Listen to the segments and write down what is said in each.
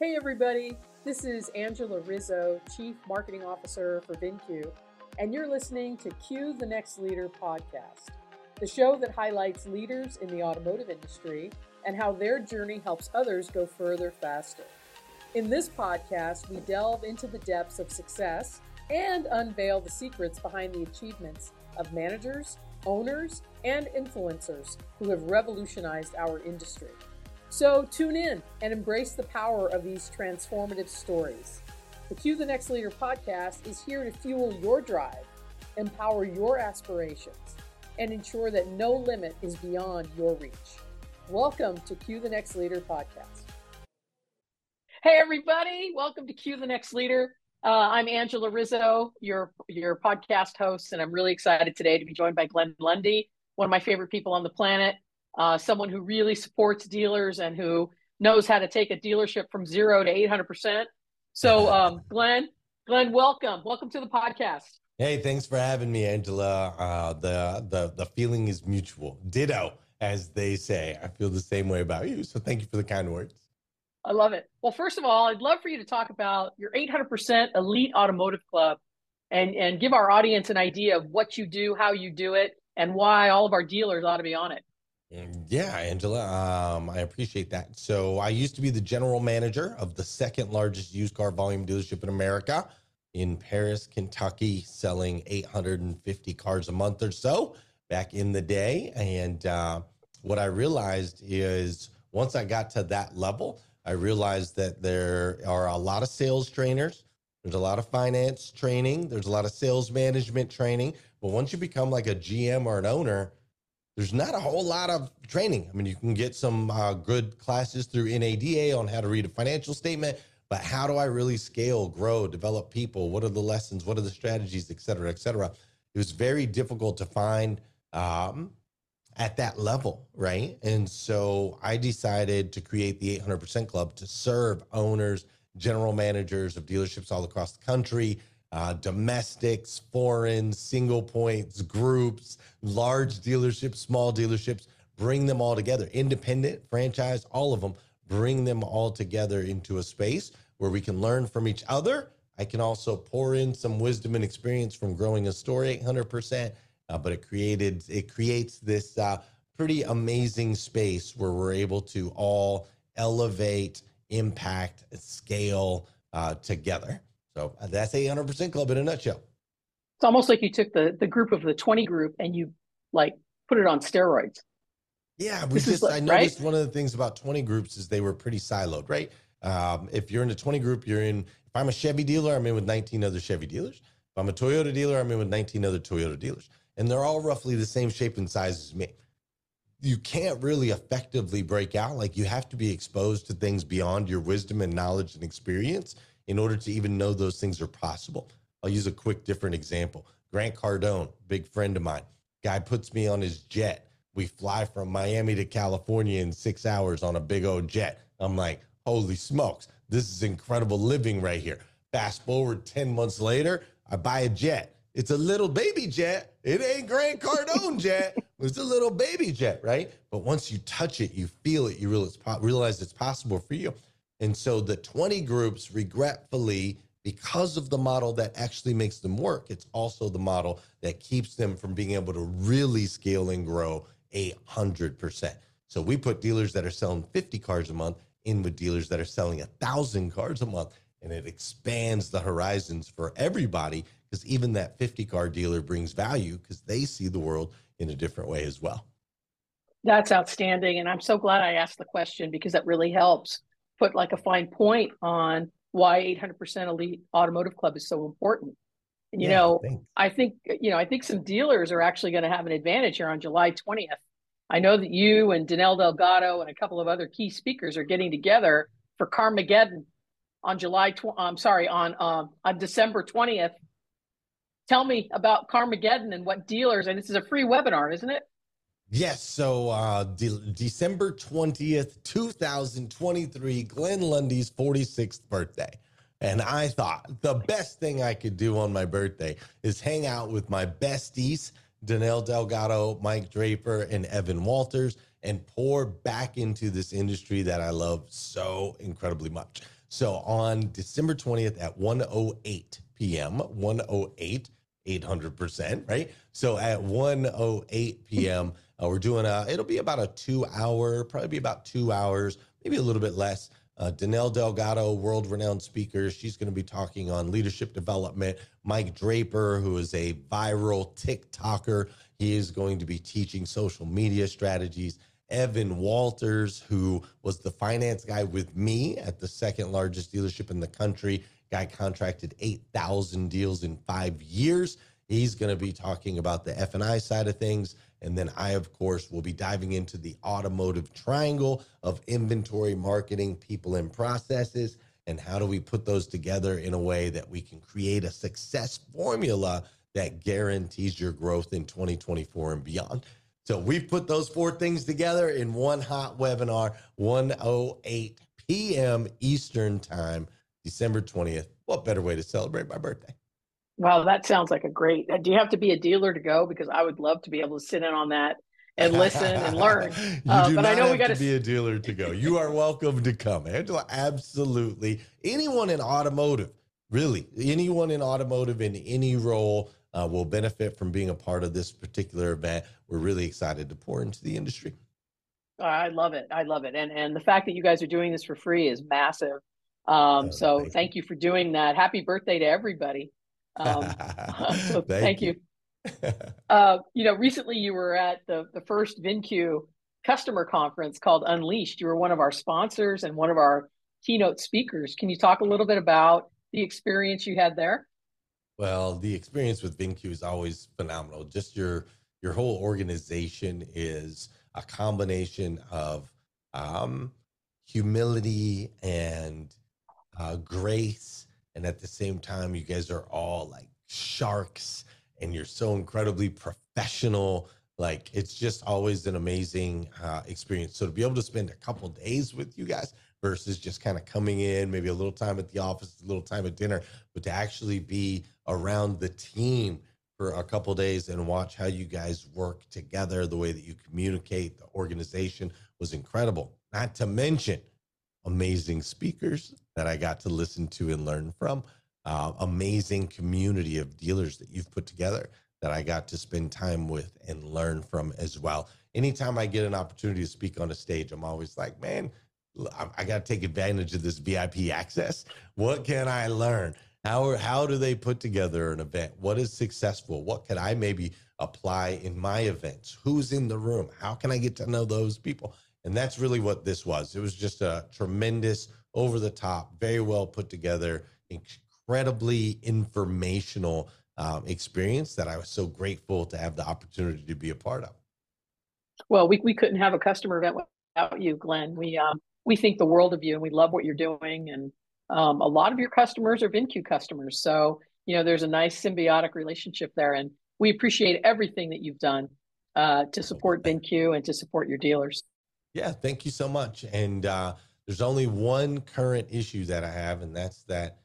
Hey, everybody. This is Angela Rizzo, Chief Marketing Officer for VinQ, and you're listening to Q the Next Leader podcast, the show that highlights leaders in the automotive industry and how their journey helps others go further faster. In this podcast, we delve into the depths of success and unveil the secrets behind the achievements of managers, owners, and influencers who have revolutionized our industry. So tune in and embrace the power of these transformative stories. The Cue the Next Leader podcast is here to fuel your drive, empower your aspirations, and ensure that no limit is beyond your reach. Welcome to Cue the Next Leader podcast. Hey, everybody. Welcome to Cue the Next Leader. Uh, I'm Angela Rizzo, your, your podcast host, and I'm really excited today to be joined by Glenn Lundy, one of my favorite people on the planet uh, someone who really supports dealers and who knows how to take a dealership from zero to 800%. So, um, Glenn, Glenn, welcome. Welcome to the podcast. Hey, thanks for having me, Angela. Uh, the, the, the feeling is mutual. Ditto, as they say. I feel the same way about you. So thank you for the kind words. I love it. Well, first of all, I'd love for you to talk about your 800% Elite Automotive Club and, and give our audience an idea of what you do, how you do it, and why all of our dealers ought to be on it. Yeah, Angela, um, I appreciate that. So I used to be the general manager of the second largest used car volume dealership in America in Paris, Kentucky, selling 850 cars a month or so back in the day. And uh, what I realized is once I got to that level, I realized that there are a lot of sales trainers. There's a lot of finance training. There's a lot of sales management training. But once you become like a GM or an owner, there's not a whole lot of training. I mean, you can get some uh, good classes through NADA on how to read a financial statement, but how do I really scale, grow, develop people? What are the lessons? What are the strategies, et cetera, et cetera? It was very difficult to find um, at that level, right? And so I decided to create the 800% Club to serve owners, general managers of dealerships all across the country uh, domestics, foreign, single points, groups, large dealerships, small dealerships, bring them all together, independent, franchise, all of them, bring them all together into a space where we can learn from each other. I can also pour in some wisdom and experience from growing a store 800%, uh, but it created, it creates this uh, pretty amazing space where we're able to all elevate, impact, scale uh, together. So uh, that's a hundred percent club in a nutshell. It's almost like you took the the group of the 20 group and you like put it on steroids. Yeah, we just like, I noticed right? one of the things about 20 groups is they were pretty siloed, right? Um, if you're in a 20 group, you're in if I'm a Chevy dealer, I'm in with 19 other Chevy dealers. If I'm a Toyota dealer, I'm in with 19 other Toyota dealers. And they're all roughly the same shape and size as me. You can't really effectively break out. Like you have to be exposed to things beyond your wisdom and knowledge and experience in order to even know those things are possible. I'll use a quick different example. Grant Cardone, big friend of mine. Guy puts me on his jet. We fly from Miami to California in six hours on a big old jet. I'm like, holy smokes, this is incredible living right here. Fast forward 10 months later, I buy a jet. It's a little baby jet. It ain't Grant Cardone jet. It's a little baby jet, right? But once you touch it, you feel it, you realize it's possible for you. And so the 20 groups, regretfully, because of the model that actually makes them work, it's also the model that keeps them from being able to really scale and grow a hundred percent. So we put dealers that are selling 50 cars a month in with dealers that are selling a thousand cars a month. And it expands the horizons for everybody because even that 50 car dealer brings value because they see the world in a different way as well. That's outstanding. And I'm so glad I asked the question because that really helps put like a fine point on why 800% elite automotive club is so important. And you yeah, know thanks. i think you know i think some dealers are actually going to have an advantage here on july 20th i know that you and danelle delgado and a couple of other key speakers are getting together for carmageddon on july tw- i'm sorry on um, on december 20th tell me about carmageddon and what dealers and this is a free webinar isn't it Yes. So uh, de- December 20th, 2023, Glenn Lundy's 46th birthday. And I thought the best thing I could do on my birthday is hang out with my besties, Danelle Delgado, Mike Draper, and Evan Walters, and pour back into this industry that I love so incredibly much. So on December 20th at 108 p.m., 108 800%, right? So at 108 p.m., uh, we're doing a, it'll be about a two hour, probably be about two hours, maybe a little bit less. Uh, Danelle Delgado, world renowned speaker, she's going to be talking on leadership development. Mike Draper, who is a viral TikToker, he is going to be teaching social media strategies. Evan Walters, who was the finance guy with me at the second largest dealership in the country, guy contracted 8,000 deals in five years. He's going to be talking about the F&I side of things. And then I, of course, will be diving into the automotive triangle of inventory, marketing, people, and processes. And how do we put those together in a way that we can create a success formula that guarantees your growth in 2024 and beyond? So we've put those four things together in one hot webinar, 108 p.m. Eastern Time, December 20th. What better way to celebrate my birthday? Wow, that sounds like a great. Uh, do you have to be a dealer to go? Because I would love to be able to sit in on that and listen and learn. you uh, do but I know have we got to be a dealer to go. You are welcome to come, Angela. Absolutely, anyone in automotive, really, anyone in automotive in any role uh, will benefit from being a part of this particular event. We're really excited to pour into the industry. I love it. I love it, and and the fact that you guys are doing this for free is massive. Um, oh, so thank, you for doing that. Happy birthday to everybody. Um, so thank, thank, you. you. uh, you know, recently you were at the the first VinQ customer conference called Unleashed. You were one of our sponsors and one of our keynote speakers. Can you talk a little bit about the experience you had there? Well, the experience with VinQ is always phenomenal. Just your your whole organization is a combination of um, humility and uh, grace and at the same time you guys are all like sharks and you're so incredibly professional. Like it's just always an amazing uh, experience. So to be able to spend a couple days with you guys versus just kind of coming in maybe a little time at the office a little time at dinner but to actually be around the team for a couple days and watch how you guys work together the way that you communicate the organization was incredible. Not to mention amazing speakers that I got to listen to and learn from. Uh, amazing community of dealers that you've put together that I got to spend time with and learn from as well. Anytime I get an opportunity to speak on a stage, I'm always like, man, I got to take advantage of this VIP access. What can I learn? How, how do they put together an event? What is successful? What can I maybe apply in my events? Who's in the room? How can I get to know those people? And that's really what this was. It was just a tremendous over the top, very well put together, incredibly informational um, experience that I was so grateful to have the opportunity to be a part of. Well, we, we couldn't have a customer event without you, Glenn. We um, we think the world of you, and we love what you're doing. And um, a lot of your customers are VinQ customers, so you know there's a nice symbiotic relationship there, and we appreciate everything that you've done uh, to support VinQ and to support your dealers. Yeah, thank you so much. And uh, there's only one current issue that I have, and that's that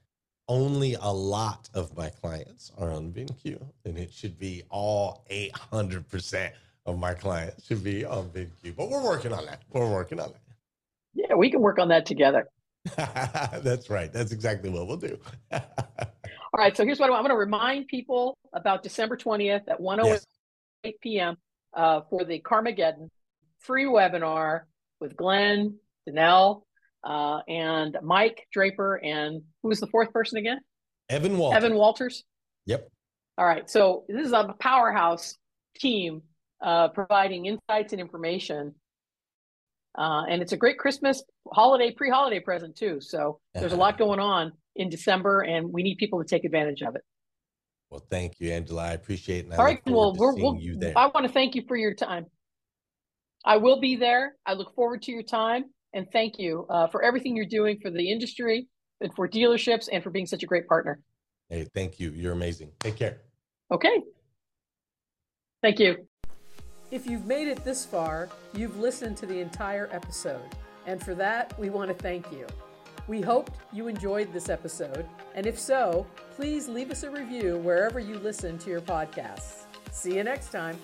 only a lot of my clients are on VinQ, and it should be all 800% of my clients should be on VinQ. But we're working on that. We're working on that. Yeah, we can work on that together. that's right. That's exactly what we'll do. all right. So here's what I'm, I'm going to remind people about December 20th at 1:08 yes. p.m. Uh, for the Carmageddon free webinar with Glenn, Danelle, uh, and Mike Draper, and who was the fourth person again? Evan Walters. Evan Walters. Yep. All right. So this is a powerhouse team uh, providing insights and information. Uh, and it's a great Christmas holiday, pre-holiday present too. So there's a lot going on in December, and we need people to take advantage of it. Well, thank you, Angela. I appreciate it. All right. Well, we're, we'll, I want to thank you for your time. I will be there. I look forward to your time and thank you uh, for everything you're doing for the industry and for dealerships and for being such a great partner. Hey, thank you. You're amazing. Take care. Okay. Thank you. If you've made it this far, you've listened to the entire episode. And for that, we want to thank you. We hoped you enjoyed this episode. And if so, please leave us a review wherever you listen to your podcasts. See you next time.